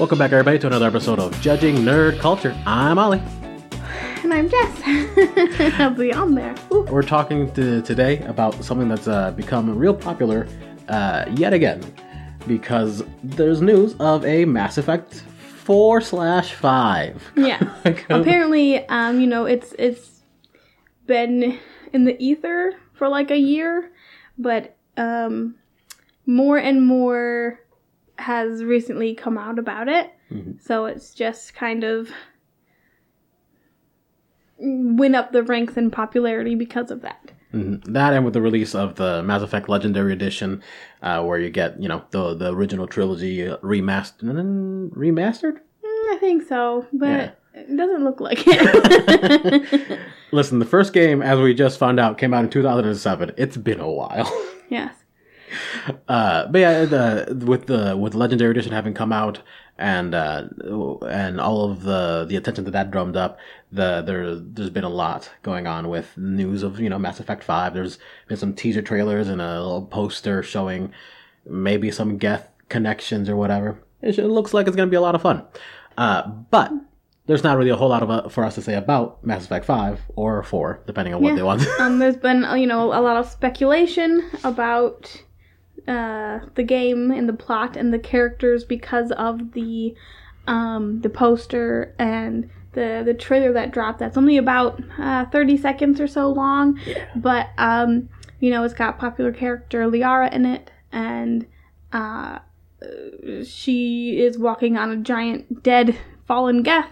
Welcome back, everybody, to another episode of Judging Nerd Culture. I'm Ollie. And I'm Jess. I'll be on there. Ooh. We're talking to, today about something that's uh, become real popular uh, yet again because there's news of a Mass Effect 4 slash 5. Yeah. Apparently, um, you know, it's it's been in the ether for like a year, but um, more and more has recently come out about it. Mm-hmm. So it's just kind of went up the ranks in popularity because of that. Mhm. That and with the release of the Mass Effect Legendary Edition, uh, where you get, you know, the the original trilogy uh, remastered. Remastered? Mm, I think so, but Yeah. it doesn't look like it. Listen, the first game, as we just found out, came out in 2007. It's been a while. yes. Uh, but yeah, the with the with Legendary Edition having come out and uh, and all of the the attention that that drummed up, the there there's been a lot going on with news of you know Mass Effect Five. There's been some teaser trailers and a little poster showing maybe some Geth connections or whatever. It, looks like it's gonna be a lot of fun. Uh, but there's not really a whole lot of uh, for us to say about Mass Effect Five or Four, depending on what Yeah. they want. Um, there's been uh, you know a lot of speculation about uh, the game and the plot and the characters because of the um, the poster and the the trailer that dropped. That's only about uh, 30 seconds or so long, but um, you know it's got popular character Liara in it, and uh, she is walking on a giant dead fallen Geth.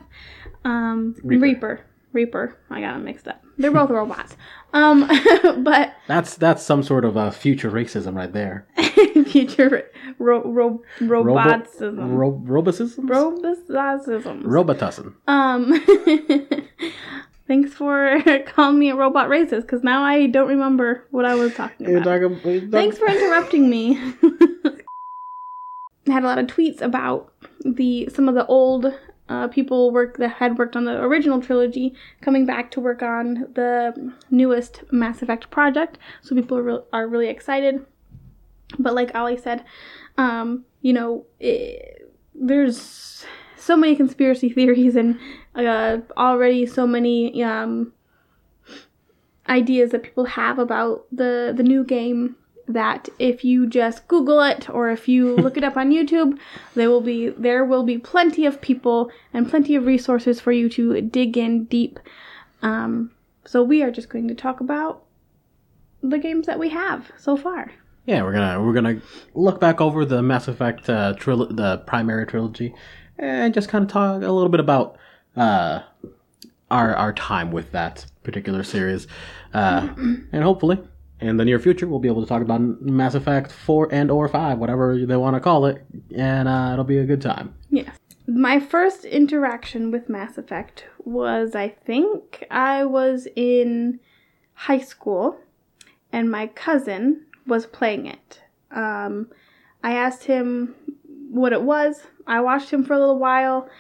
Um, Reaper. Reaper. Reaper. I got them mixed up. They're both robots. Um, but that's that's some sort of uh, future racism right there. future ro- ro- robotsism. Ro- robocism? Robotsism. Robotussin. um, thanks for calling me a robot racist, because now I don't remember what I was talking about. Thanks for interrupting me. I had a lot of tweets about the some of the old uh, people work that had worked on the original trilogy coming back to work on the newest Mass Effect project. So people are, re- are really excited. But like Ollie said, um, you know, it, there's so many conspiracy theories and uh, already so many um, ideas that people have about the the new game that if you just google it or if you look it up on youtube there will be there will be plenty of people and plenty of resources for you to dig in deep. Um, so we are just going to talk about the games that we have so far. Yeah, we're gonna we're gonna look back over the Mass Effect uh, tril- the primary trilogy, and just kind of talk a little bit about uh, our our time with that particular series, uh, and hopefully in the near future we'll be able to talk about Mass Effect four and or five, whatever they want to call it, and uh, it'll be a good time. Yes. My first interaction with Mass Effect was, I think, I was in high school and my cousin was playing it. Um, I asked him what it was. I watched him for a little while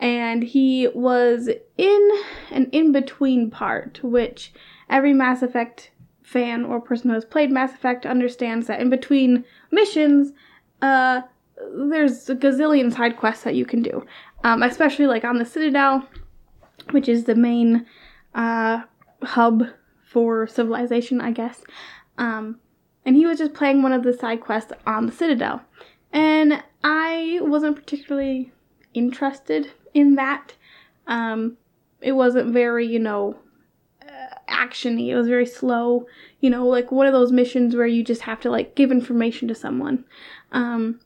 and he was in an in between part, which every Mass Effect fan or person who has played Mass Effect understands that in between missions, uh, there's a gazillion side quests that you can do, um, especially like on the Citadel, which is the main uh, hub for civilization, I guess. Um, and he was just playing one of the side quests on the Citadel, and I wasn't particularly interested in that. Um, it wasn't very, you know, actiony. It was very slow. You know, like one of those missions where you just have to like give information to someone. Um,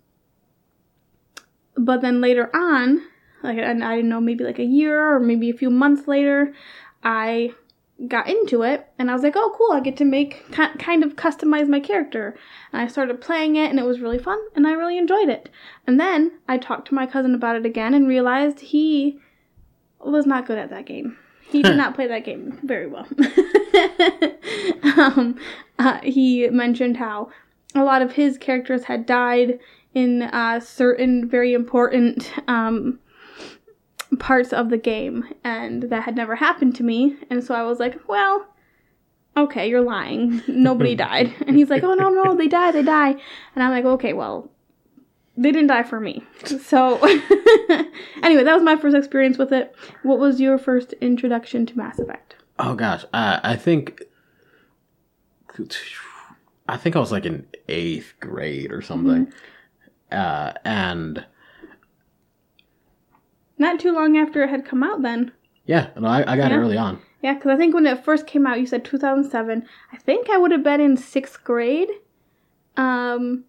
but then later on, like and I didn't know, maybe like a year or maybe a few months later, I got into it and I was like, oh, cool, I get to make kind of customize my character. And I started playing it and it was really fun and I really enjoyed it. And then I talked to my cousin about it again and realized he was not good at that game. He did not play that game very well. um, uh, he mentioned how a lot of his characters had died in uh, certain very important um, parts of the game, and that had never happened to me. And so I was like, well, okay, you're lying. Nobody died. And he's like, oh, no, no, they die, they die. And I'm like, okay, well, they didn't die for me. So anyway, that was my first experience with it. What was your first introduction to Mass Effect? Oh gosh, uh, I think I think I was like in eighth grade or something, uh, and Not too long after it had come out, then. yeah, no, I, I got it early on. Yeah, because I think when it first came out, you said 2007. I think I would have been in sixth grade. Um,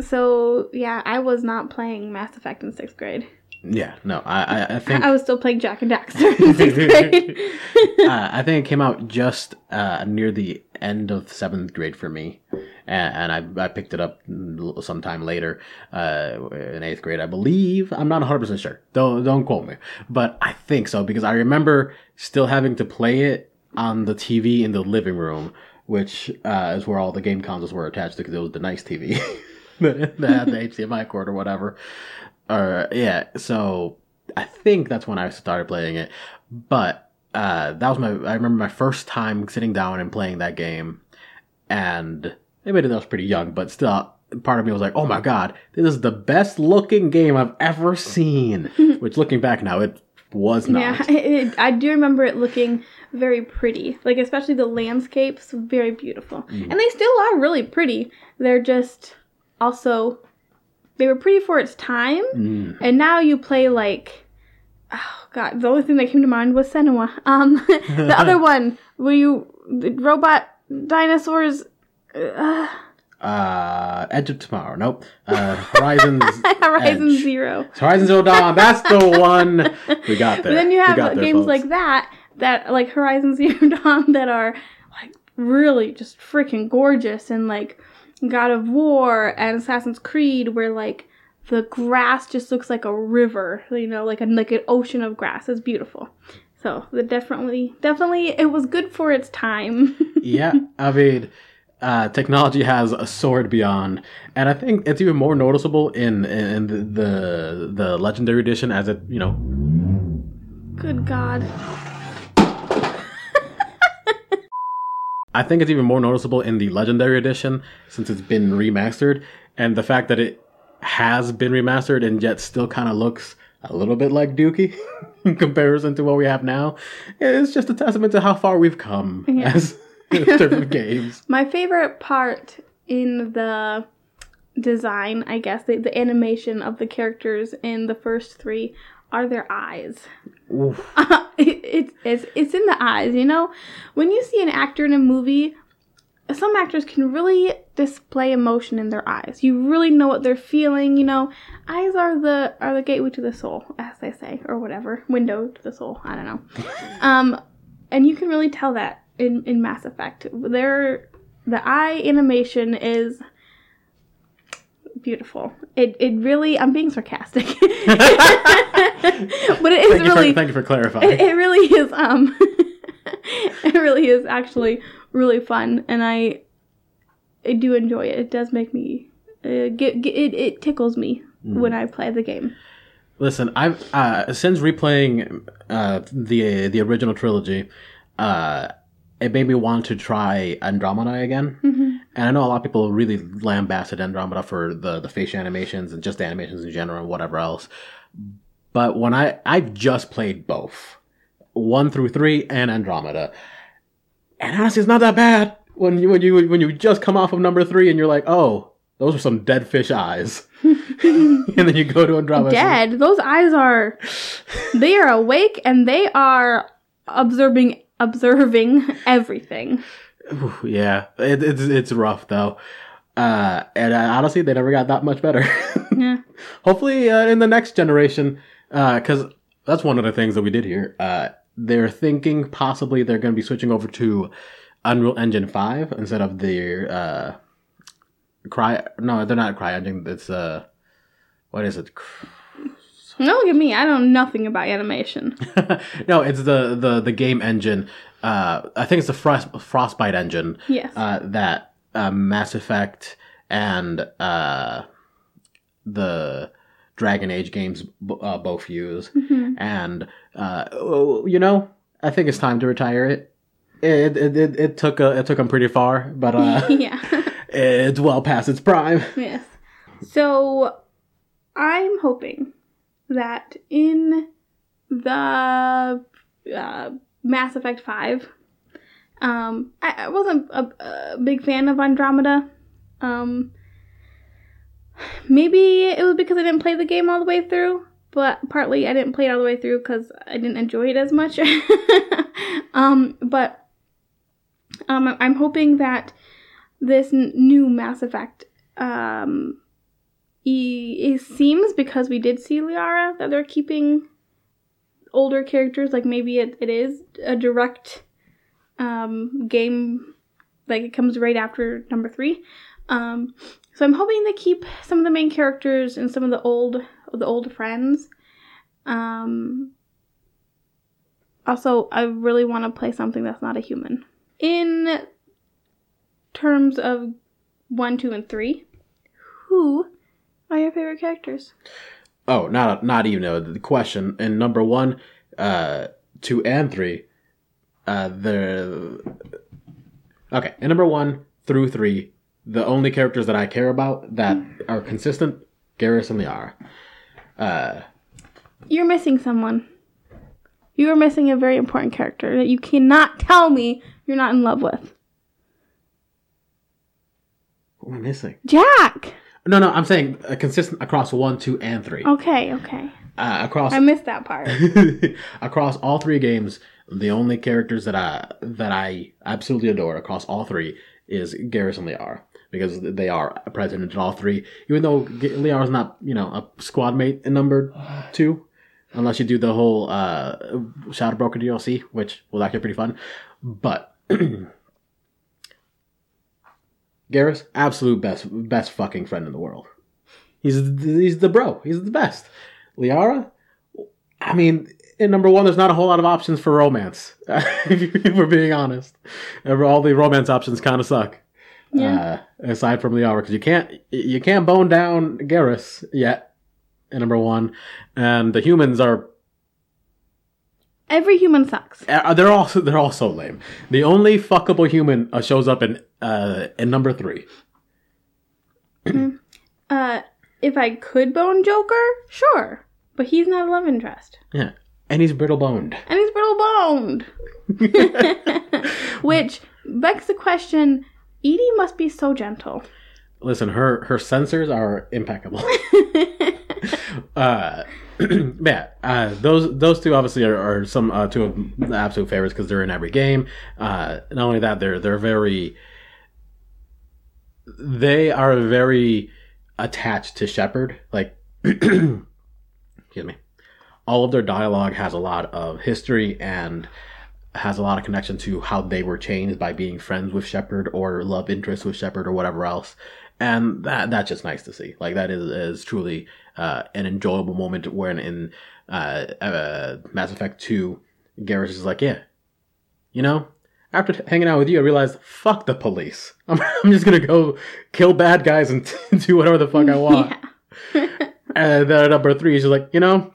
so yeah, I was not playing Mass Effect in sixth grade. Yeah, no, I I, I think I was still playing Jack and Daxter in sixth grade. uh, I think it came out just uh, near the end of seventh grade for me, and, and I, I picked it up sometime later uh, in eighth grade, I believe. I'm not 100 percent sure. Don't don't quote me, but I think so because I remember still having to play it on the TV in the living room, which uh, is where all the game consoles were attached to because it was the nice TV had the HDMI cord or whatever. Or yeah, so I think that's when I started playing it. But uh, that was my. I remember my first time sitting down and playing that game, and admittedly I was pretty young, but still, part of me was like, "Oh my god, this is the best looking game I've ever seen." Which, looking back now, it was not. yeah, it- I do remember it looking very pretty. Like especially the landscapes, very beautiful, Mm. and they still are really pretty. They're just also they were pretty for its time. Mm. And now you play like, oh god, the only thing that came to mind was Senua. Um, the other one where you the robot dinosaurs. Uh, Uh, Edge of Tomorrow. Nope. Uh, Horizons. Horizon Edge. Zero. Horizon Zero Dawn. That's the one. We got there. But then you have there, games folks. like that that like Horizon Zero Dawn that are like really just freaking gorgeous and like God of War and Assassin's Creed where like the grass just looks like a river, you know, like a like an ocean of grass. It's beautiful. So the definitely definitely it was good for its time. yeah, I mean, uh, technology has a soared beyond, and I think it's even more noticeable in in the the, the legendary edition as it you know good God. I think it's even more noticeable in the Legendary Edition since it's been remastered, and the fact that it has been remastered and yet still kind of looks a little bit like Dookie in comparison to what we have now. It's just a testament to how far we've come Yeah. as in terms of games. My favorite part in the design, I guess, the, the animation of the characters in the first three are their eyes. It, it's it's it's in the eyes, you know. When you see an actor in a movie, some actors can really display emotion in their eyes. You really know what they're feeling. You know, eyes are the are the gateway to the soul, as they say, or whatever, window to the soul. I don't know. um, and you can really tell that in in Mass Effect. There, the eye animation is beautiful. It it really. I'm being sarcastic, but it is Thank you, really for, thank you for clarifying. it, it really is um it really is actually really fun and i i do enjoy it it does make me uh, get, get it, it tickles me Mm. when i play the game Listen, I've uh, since replaying uh, the the original trilogy, uh, it made me want to try Andromeda again. And I know a lot of people really lambasted Andromeda for the the facial animations and just the animations in general and whatever else. But when I I've just played both, one through three and Andromeda, and honestly, it's not that bad when you when you when you just come off of number three and you're like, oh, those are some dead fish eyes, and then you go to Andromeda. dead those eyes are they are awake and they are observing observing everything yeah, it, it's it's rough though, uh, and uh, honestly, they never got that much better. yeah Hopefully, uh, in the next generation, because that's one of the things that we did here. Uh, they're thinking possibly they're going to be switching over to Unreal Engine Five instead of their uh, Cry. No, they're not Cry Engine. It's uh, what is it? no look at me i don't know nothing about animation no, it's the the the game engine. Uh, I think it's the Frost, Frostbite engine. yes uh, that uh, Mass Effect and uh, the Dragon Age games b- uh, both use. Mhm. And, uh, you know, I think it's time to retire it. It, it, it, it took a, it took them pretty far, but uh, yeah it's well past its prime. Yes. So I'm hoping that in the uh, Mass Effect 5, um, I, I wasn't a, a big fan of Andromeda. Um, maybe it was because I didn't play the game all the way through, but partly I didn't play it all the way through because I didn't enjoy it as much. um, but um, I'm hoping that this n- new Mass Effect um, it seems because we did see Liara that they're keeping older characters. Like maybe it, it is a direct um, game, like it comes right after number three. Um, so I'm hoping they keep some of the main characters and some of the old the old friends. Um, also, I really want to play something that's not a human. In terms of one, two, and three, who are your favorite characters? Oh, not not even a, the question. In number one, uh, two, and three, uh, the okay. In number one through three, the only characters that I care about that are consistent, Garrus and Liara. Uh, You're missing someone. You are missing a very important character that you cannot tell me you're not in love with. who am I missing? Jack. No, no, I'm saying uh, consistent across one, two, and three. Okay, okay. Uh, across I missed that part. across all three games, the only characters that I that I absolutely adore across all three is Garrus and Liara because they are present in all three. Even though Liara's not, you know, a squad mate in number two, unless you do the whole uh, Shadow Broker DLC, which was actually pretty fun. But Garrus, absolute best best fucking friend in the world. He's he's the bro. He's the best. Liara, I mean, in number one, there's not a whole lot of options for romance. if we're being honest, all the romance options kind of suck. Yeah. Uh, aside from Liara, because you can't you can't bone down Garrus yet. In number one, and the humans are Every human sucks. uh, they're all they're all so lame. The only fuckable human uh, shows up in uh in number three. Uh, if I could bone Joker, sure, but he's not a love interest, Yeah, and he's brittle boned. and he's brittle boned. Which begs the question: EDI must be so gentle. Listen, her her sensors are impeccable. uh, yeah, uh, those those two obviously are, are some uh, two of the absolute favorites because they're in every game. Uh, not only that, they're they're very they are very attached to Shepard. Like, excuse me, all of their dialogue has a lot of history and has a lot of connection to how they were changed by being friends with Shepard or love interest with Shepard or whatever else. And that that's just nice to see. Like that is is truly uh, an enjoyable moment when in uh, uh, Mass Effect Two, Garrus is like, yeah, you know, after hanging out with you, I realized, fuck the police. I'm, I'm just gonna go kill bad guys and do whatever the fuck I want. And then number three, she's like, you know,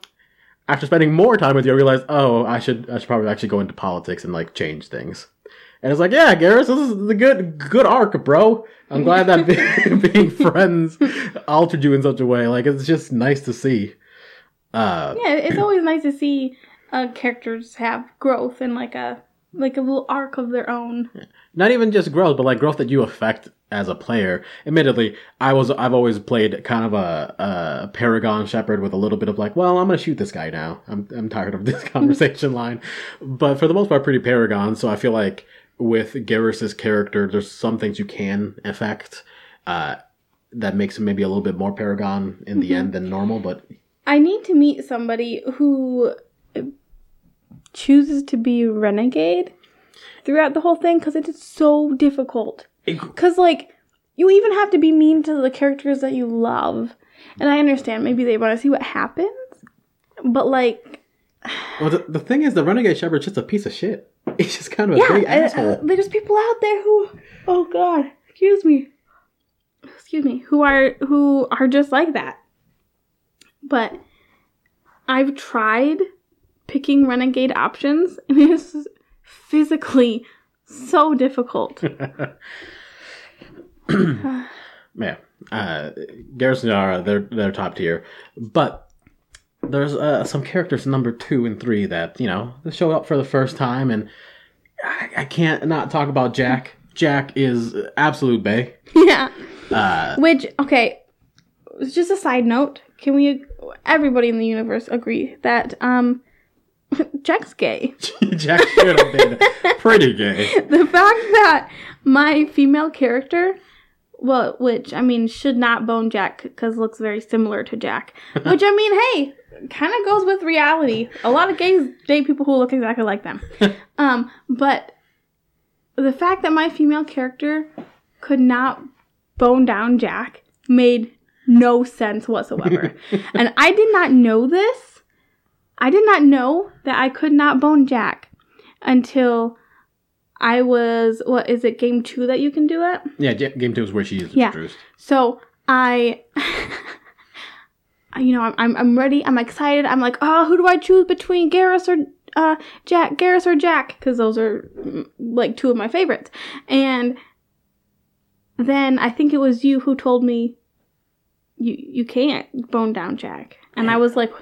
after spending more time with you, I realized, oh, I should, I should probably actually go into politics and like change things. And it's like, yeah, Garrus, this is the good, good arc, bro. I'm glad that being, friends altered you in such a way. Like, it's just nice to see. Uh, Yeah, it's always nice to see uh, characters have growth and like a like a little arc of their own. not even just growth, but like growth that you affect as a player. Admittedly, I was I've always played kind of a, a Paragon Shepard with a little bit of like, well, I'm gonna shoot this guy now. I'm I'm tired of this conversation line, but for the most part, pretty Paragon. So I feel like with Garrus's character, there's some things you can affect. Uh, that makes him maybe a little bit more Paragon in the end than normal, but I need to meet somebody who chooses to be renegade throughout the whole thing because it is so difficult. Because like you even have to be mean to the characters that you love, and I understand maybe they want to see what happens, but like well, the, the thing is, the Renegade Shepard's just a piece of shit. He's just kind of a yeah, big uh, asshole. uh, there's people out there who, oh god, excuse me, excuse me, who are who are just like that. But I've tried picking renegade options, and it's physically so difficult. yeah, uh, Yara, they're they're top tier, but there's uh, some characters number two and three that you know show up for the first time, and I, I can't not talk about Jack. Jack is absolute bay. yeah. Uh, Which okay, just a side note. Can we everybody in the universe agree that um Jack's gay? Jack should have been pretty gay. the fact that my female character well which i mean should not bone jack because looks very similar to jack which i mean hey kind of goes with reality a lot of gays date people who look exactly like them um but the fact that my female character could not bone down jack made no sense whatsoever and i did not know this i did not know that i could not bone jack until I was what is it game two that you can do it? Yeah, game two is where she is Yeah. introduced. So I, you know, I'm, I'm ready. I'm excited. I'm like, oh, who do I choose between Garrus or uh Jack? Garrus or Jack? Because those are mm, like two of my favorites. And then I think it was you who told me you you can't bone down Jack, and I was like,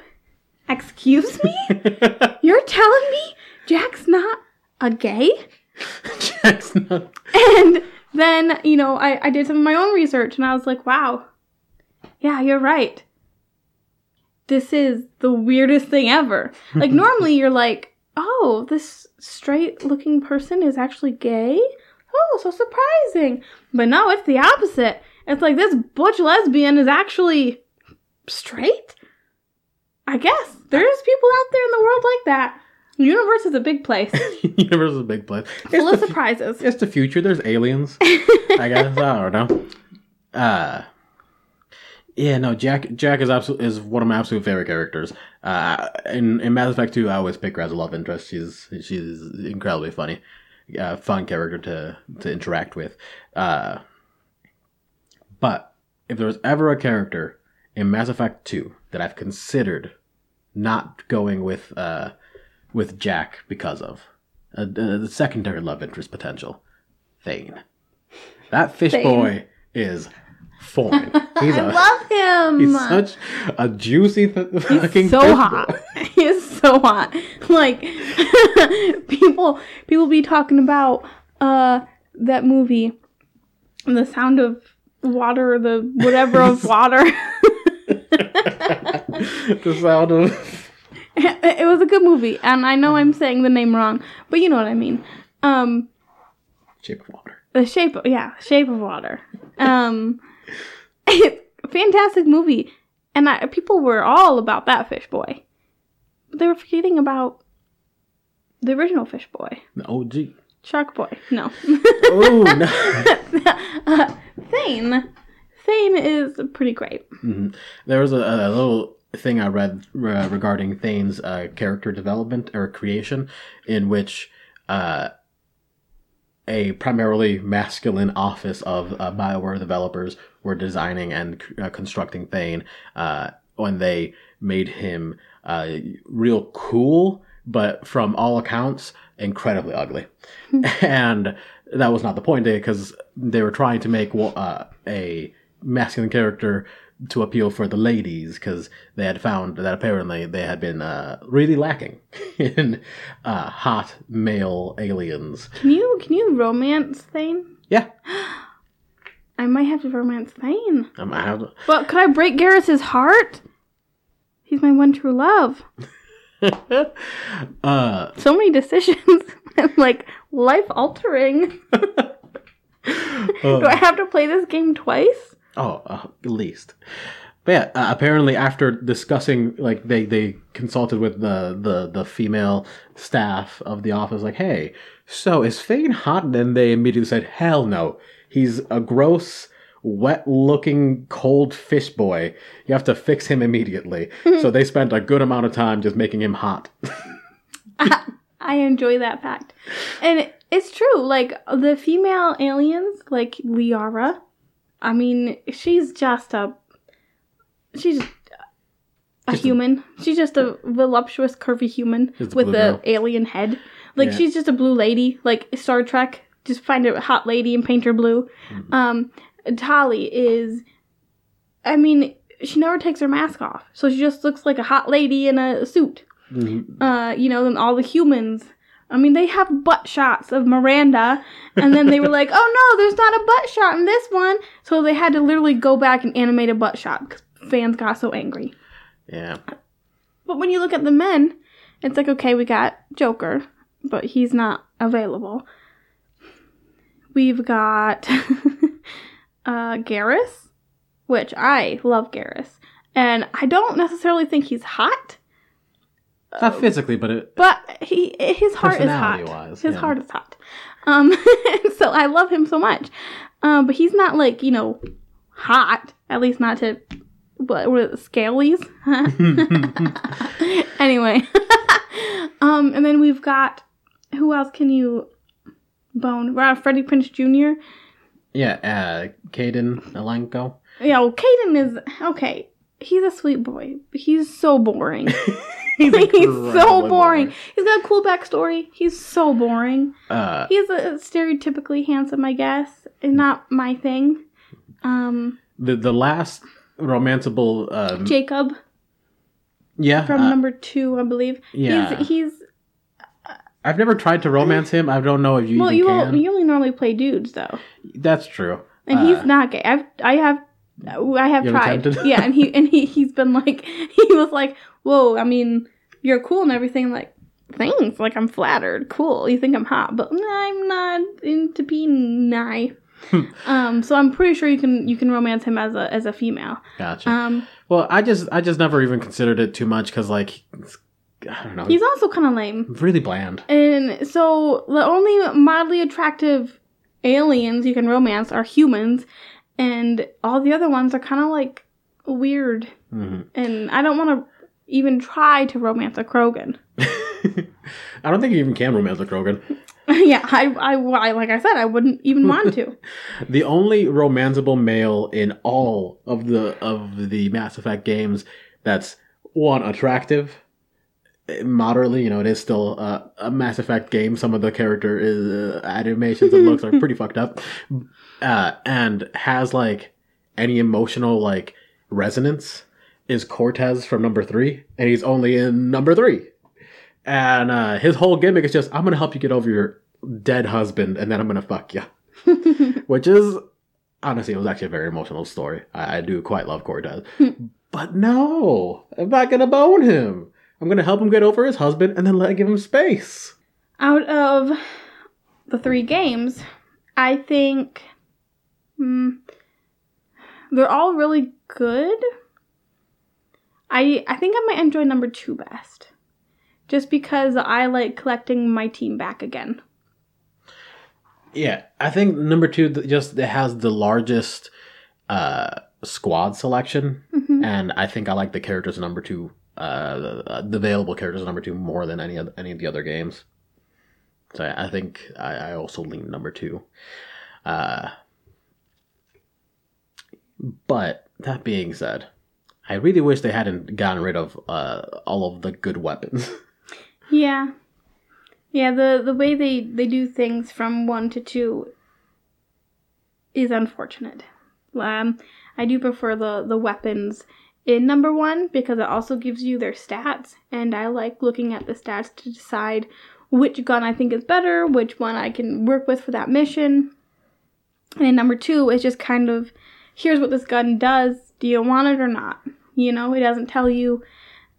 excuse me, you're telling me Jack's not a gay? Jack's not. And then, you know, I, I did some of my own research and I was like, wow, yeah, you're right. This is the weirdest thing ever. Like, normally you're like, oh, this straight looking person is actually gay? Oh, so surprising. But no, it's the opposite. It's like this butch lesbian is actually straight? I guess. There's people out there in the world like that. Universe is a big place, Universe is a big place. full of surprises. it's the future. There's aliens. I guess I don't know. Uh yeah, no. Jack Jack is absolute is one of my absolute favorite characters. Uh, in in Mass Effect Two, I always pick her as a love interest. She's she's incredibly funny, uh, fun character to to interact with. Uh, but if there was ever a character in Mass Effect Two that I've considered not going with uh, with Jack because of uh, the secondary love interest potential, Thane. That fish Thane. boy is foreign. He's a love him. he's such a juicy th- fucking He's so hot. he is so hot. Like people people be talking about uh that movie The Sound of Water the whatever of water. the sound of it was a good movie and I know I'm saying the name wrong, but you know what I mean. Um shape of water. the shape of yeah, Shape of Water. Um fantastic movie. And I, people were all about that fish boy. But they were forgetting about the original fish boy. The OG. Shark Boy. No. Oh no. uh, Thane. Thane is pretty great. There was a, a little thing I read uh, regarding Thane's uh, character development or creation, in which uh, a primarily masculine office of uh, Bioware developers were designing and uh, constructing Thane uh, when they made him uh, real cool, but from all accounts, incredibly ugly. and that was not the point because they were trying to make uh, a masculine character to appeal for the ladies because they had found that apparently they had been uh, really lacking in uh, hot male aliens. Can you can you romance Thane? Yeah, I might have to romance Thane. I have. But could I break Garrus's heart? He's my one true love. uh, So many decisions. Like life altering. Do I have to play this game twice? Oh, uh, at least. But yeah, uh, apparently after discussing, like they they consulted with the the the female staff of the office, like, hey, so is Thane hot? And then they immediately said, hell no, he's a gross, wet-looking, cold fish boy. You have to fix him immediately. so they spent a good amount of time just making him hot. I enjoy that fact. And it's true, like the female aliens, like Liara, I mean, she's just a she's a Just a- human. she's just a voluptuous, curvy human a with blue a alien head. Like Yeah. she's just a blue lady, like Star Trek. Just find a hot lady and paint her blue. Mm-hmm. Um, Tali is, I mean, she never takes her mask off, so she just looks like a hot lady in a suit. Mhm. Uh, you know, and all the humans. I mean, they have butt shots of Miranda, and then they were like, "Oh no, there's not a butt shot in this one," so they had to literally go back and animate a butt shot because fans got so angry. Yeah. But when you look at the men, it's like, okay, we got Joker, but he's not available. We've got uh, Garrus, which I love Garrus. And I don't necessarily think he's hot, Not physically, but it. but he his heart is hot. Personality-wise, His yeah. heart is hot. Um, so I love him so much. Um, but he's not like you know hot. At least not to what were it, scalies. anyway, um, and then we've got who else can you bone? Uh, Freddie Prinze Jr. Yeah, uh, Kaidan Alenko. Yeah, well, Kaidan is okay. He's a sweet boy. He's so boring. He's, He's so boring. He's got a cool backstory. He's so boring. Uh, He's a stereotypically handsome, I guess, and not my thing. Um, the the last romanceable. Um, Jacob yeah, from uh, number two, I believe. yeah. He's he's I've never tried to romance him. I don't know if you well, even you can. won't, you only normally play dudes though, That's true. and Uh, he's not gay. I've I have I have You tried. yeah, and he and he he's been like he was like, whoa, I mean, you're cool and everything. Like, thanks. Like I'm flattered. Cool. You think I'm hot, but I'm not into being nigh. um, so I'm pretty sure you can you can romance him as a as a female. Gotcha. Um, well, I just I just never even considered it too much because like I don't know. he's also kind of lame. really bland. And so the only mildly attractive aliens you can romance are humans, and all the other ones are kind of like weird. hmm And I don't want to even try to romance a Krogan. I don't think you even can romance a Krogan. yeah, I, I, I, like I said, I wouldn't even want to. The only romanceable male in all of the of the Mass Effect games that's one attractive, moderately. You know, it is still uh, a Mass Effect game. Some of the character is, uh, animations and looks are pretty fucked up, uh, and has like any emotional like resonance is Cortez from number three, and he's only in number three. And uh, his whole gimmick is just, I'm gonna help you get over your dead husband, and then I'm gonna fuck you which is honestly it was actually a very emotional story. I, I do quite love Cortez, but no, I'm not gonna bone him. I'm gonna help him get over his husband and then let him give him space. Out of the three games, I think hmm, they're all really good. I I think I might enjoy number two best, just because I like collecting my team back again. Yeah, I think number two just it has the largest uh, squad selection, Mhm. and I think I like the characters in number two, uh, the, the available characters in number two more than any of any of the other games. So I I think I, I also lean number two. Uh, but that being said, I really wish they hadn't gotten rid of uh, all of the good weapons. Yeah. Yeah, the the way they they do things from 1 to 2 is unfortunate. Um I do prefer the the weapons in number 1 because it also gives you their stats and I like looking at the stats to decide which gun I think is better, which one I can work with for that mission. And in number 2 it's just kind of here's what this gun does. Do you want it or not? You know, it doesn't tell you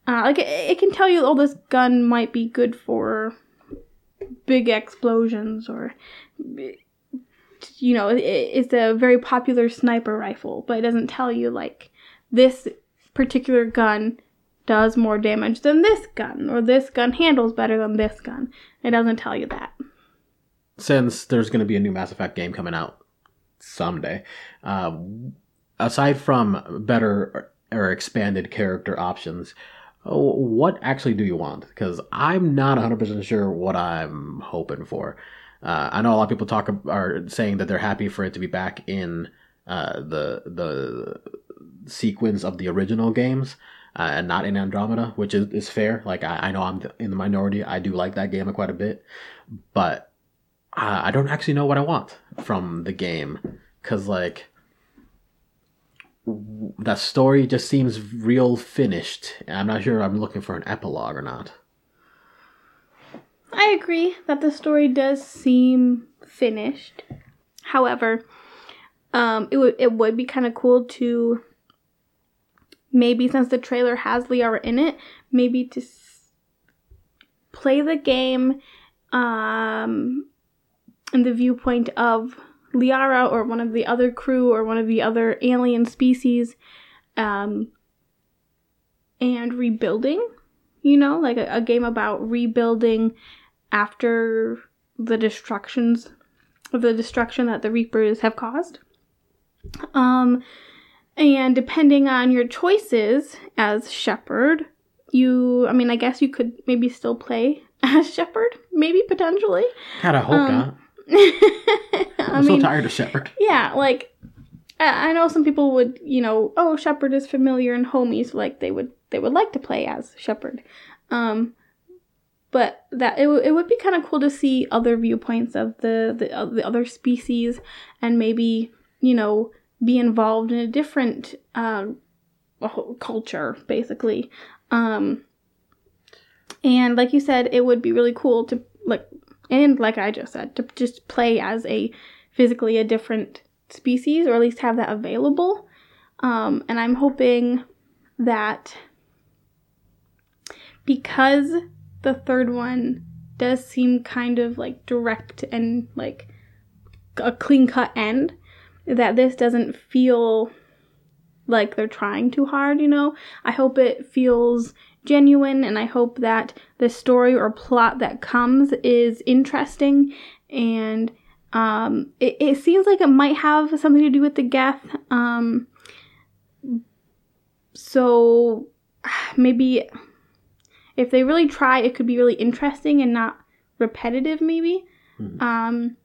uh, like it, it can tell you, oh, this gun might be good for big explosions, or you know, it, it's a very popular sniper rifle, but it doesn't tell you like this particular gun does more damage than this gun, or this gun handles better than this gun. It doesn't tell you that. since there's going to be a new Mass Effect game coming out someday, uh, aside from better or, expanded character options, oh, what actually do you want? Because I'm not 100% sure what I'm hoping for. Uh, I know a lot of people talk are saying that they're happy for it to be back in uh, the the sequence of the original games uh, and not in Andromeda, which is, is fair. Like I, I know I'm in the minority. I do like that game quite a bit, but uh, I don't actually know what I want from the game because like that story just seems real finished. I'm not sure I'm looking for an epilogue or not. I agree that the story does seem finished. However, um, it would it would be kind of cool to maybe since the trailer has Liara in it, maybe to s- play the game um, in the viewpoint of Liara or one of the other crew or one of the other alien species, um, and rebuilding. You know, like a, a game about rebuilding after the destructions of the destruction that the reapers have caused um and depending on your choices as Shepard you i mean i guess you could maybe still play as Shepard maybe potentially God, I hope Um, not. I'm mean so tired of Shepard. yeah like I I know some people would, you know, oh, Shepard is familiar and homey, so like they would they would like to play as Shepard. Um, but that it, w- it would be kind of cool to see other viewpoints of the the, of the other species and maybe you know be involved in a different uh, culture basically. Um, and like you said, it would be really cool to like and like I just said to just play as a physically a different species or at least have that available. Um, and I'm hoping that because the third one does seem kind of like direct and like a clean cut end, that this doesn't feel like they're trying too hard, you know? I hope it feels genuine and I hope that the story or plot that comes is interesting and um, it, it seems like it might have something to do with the Geth. Um, so maybe if they really try, it could be really interesting and not repetitive. Maybe. Mhm. Um,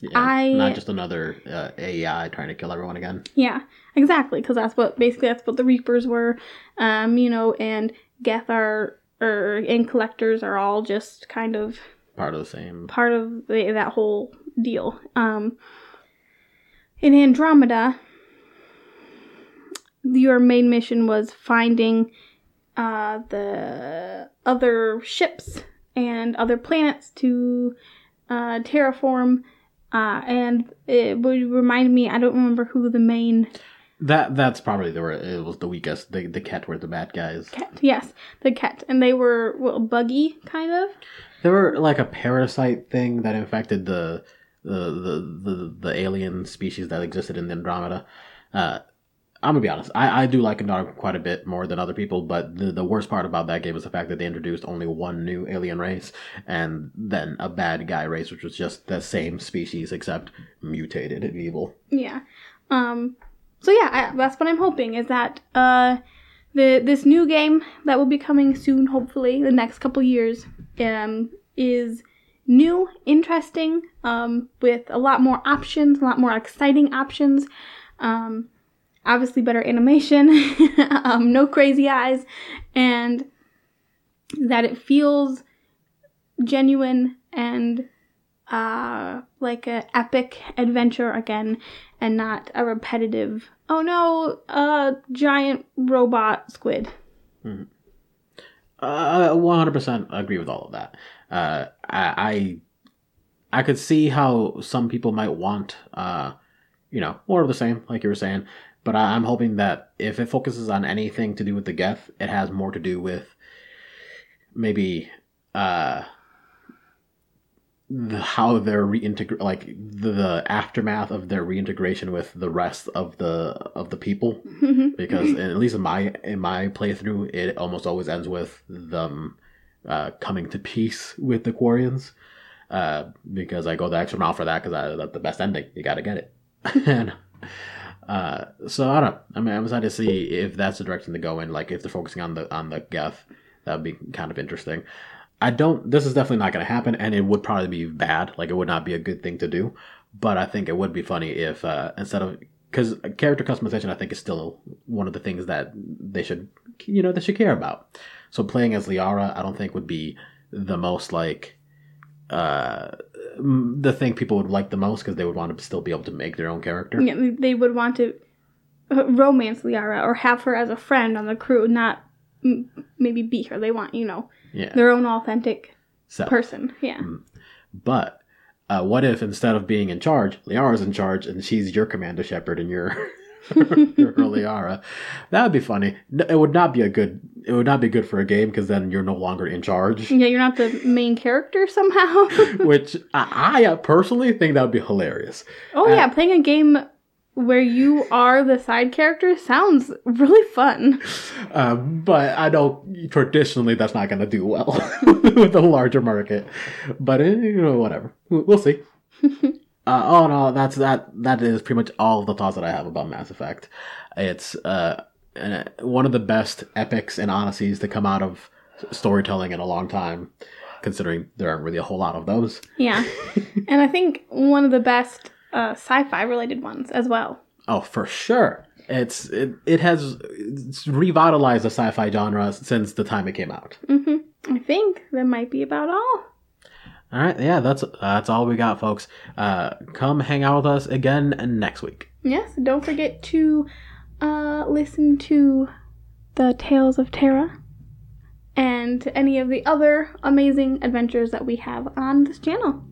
Yeah, I- not just another uh, AI trying to kill everyone again. yeah, exactly. Because that's what basically that's what the Reapers were. Um, you know, and Geth are or and collectors are all just kind of Part of the same. part of the, that whole deal. Um, in Andromeda, your main mission was finding uh, the other ships and other planets to uh, terraform. Uh, and it would remind me, I don't remember who the main That that's probably the it was the weakest. The the Kett were the bad guys. Kett. Yes, the Kett, and they were well, buggy kind of. They were like a parasite thing that infected the the the the, the alien species that existed in Andromeda. Uh, I'm gonna be honest. I, I do like Andromeda quite a bit more than other people, but the the worst part about that game was the fact that they introduced only one new alien race and then a bad guy race, which was just the same species except mutated and evil. Yeah. Um. So yeah, I, that's what I'm hoping is that uh, the this new game that will be coming soon, hopefully the next couple years, um, is new, interesting, um, with a lot more options, a lot more exciting options. Um, obviously better animation, um, no crazy eyes, and that it feels genuine and uh, like a epic adventure again, and not a repetitive. Oh no, a giant robot squid. Uh, 100% agree with all of that. Uh, I, I, I could see how some people might want, uh, you know, more of the same, like you were saying. But I, I'm hoping that if it focuses on anything to do with the Geth, it has more to do with maybe uh, the, how they're reintegrate, like the, the aftermath of their reintegration with the rest of the of the people because at least in my in my playthrough, it almost always ends with them uh, coming to peace with the Quarians. Uh, because I go the extra mile for that because that's the best ending. You got to get it. and, uh, so I don't. know. I mean, I'm excited to see if that's the direction to go in. Like if they're focusing on the on the Geth, that would be kind of interesting. I don't. This is definitely not going to happen, and it would probably be bad. Like it would not be a good thing to do. But I think it would be funny if uh, instead of because character customization, I think is still one of the things that they should you know they should care about. So playing as Liara, I don't think would be the most like uh the thing people would like the most because they would want to still be able to make their own character. Yeah, they would want to. uh, romance Liara or have her as a friend on the crew, not mm, maybe be her. They want you know Yeah. their own authentic So, person. Yeah. but uh, what if instead of being in charge, Liara's in charge and she's your commander Shepard and you're you're her Liara? That would be funny. It would not be a good. It would not be good for a game because then you're no longer in charge. Yeah, you're not the main character somehow. Which I, I personally think that would be hilarious. oh yeah, playing a game where you are the side character sounds really fun. Um, but I know traditionally that's not going to do well with a larger market. But eh, you know, whatever, We- we'll see. uh, all in all, that's that. That is pretty much all of the thoughts that I have about Mass Effect. It's uh, one of the best epics and odysseys to come out of storytelling in a long time, considering there aren't really a whole lot of those. Yeah, and I think one of the best uh, sci-fi related ones as well. Oh, for sure. It's it, it has it's revitalized the sci-fi genre since the time it came out. hmm I think that might be about all. All right, yeah, that's that's all we got, folks. Uh, come hang out with us again next week. Yes, don't forget to uh, listen to the Tales of Terra and any of the other amazing adventures that we have on this channel.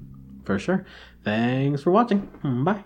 For sure. Thanks for watching. Bye.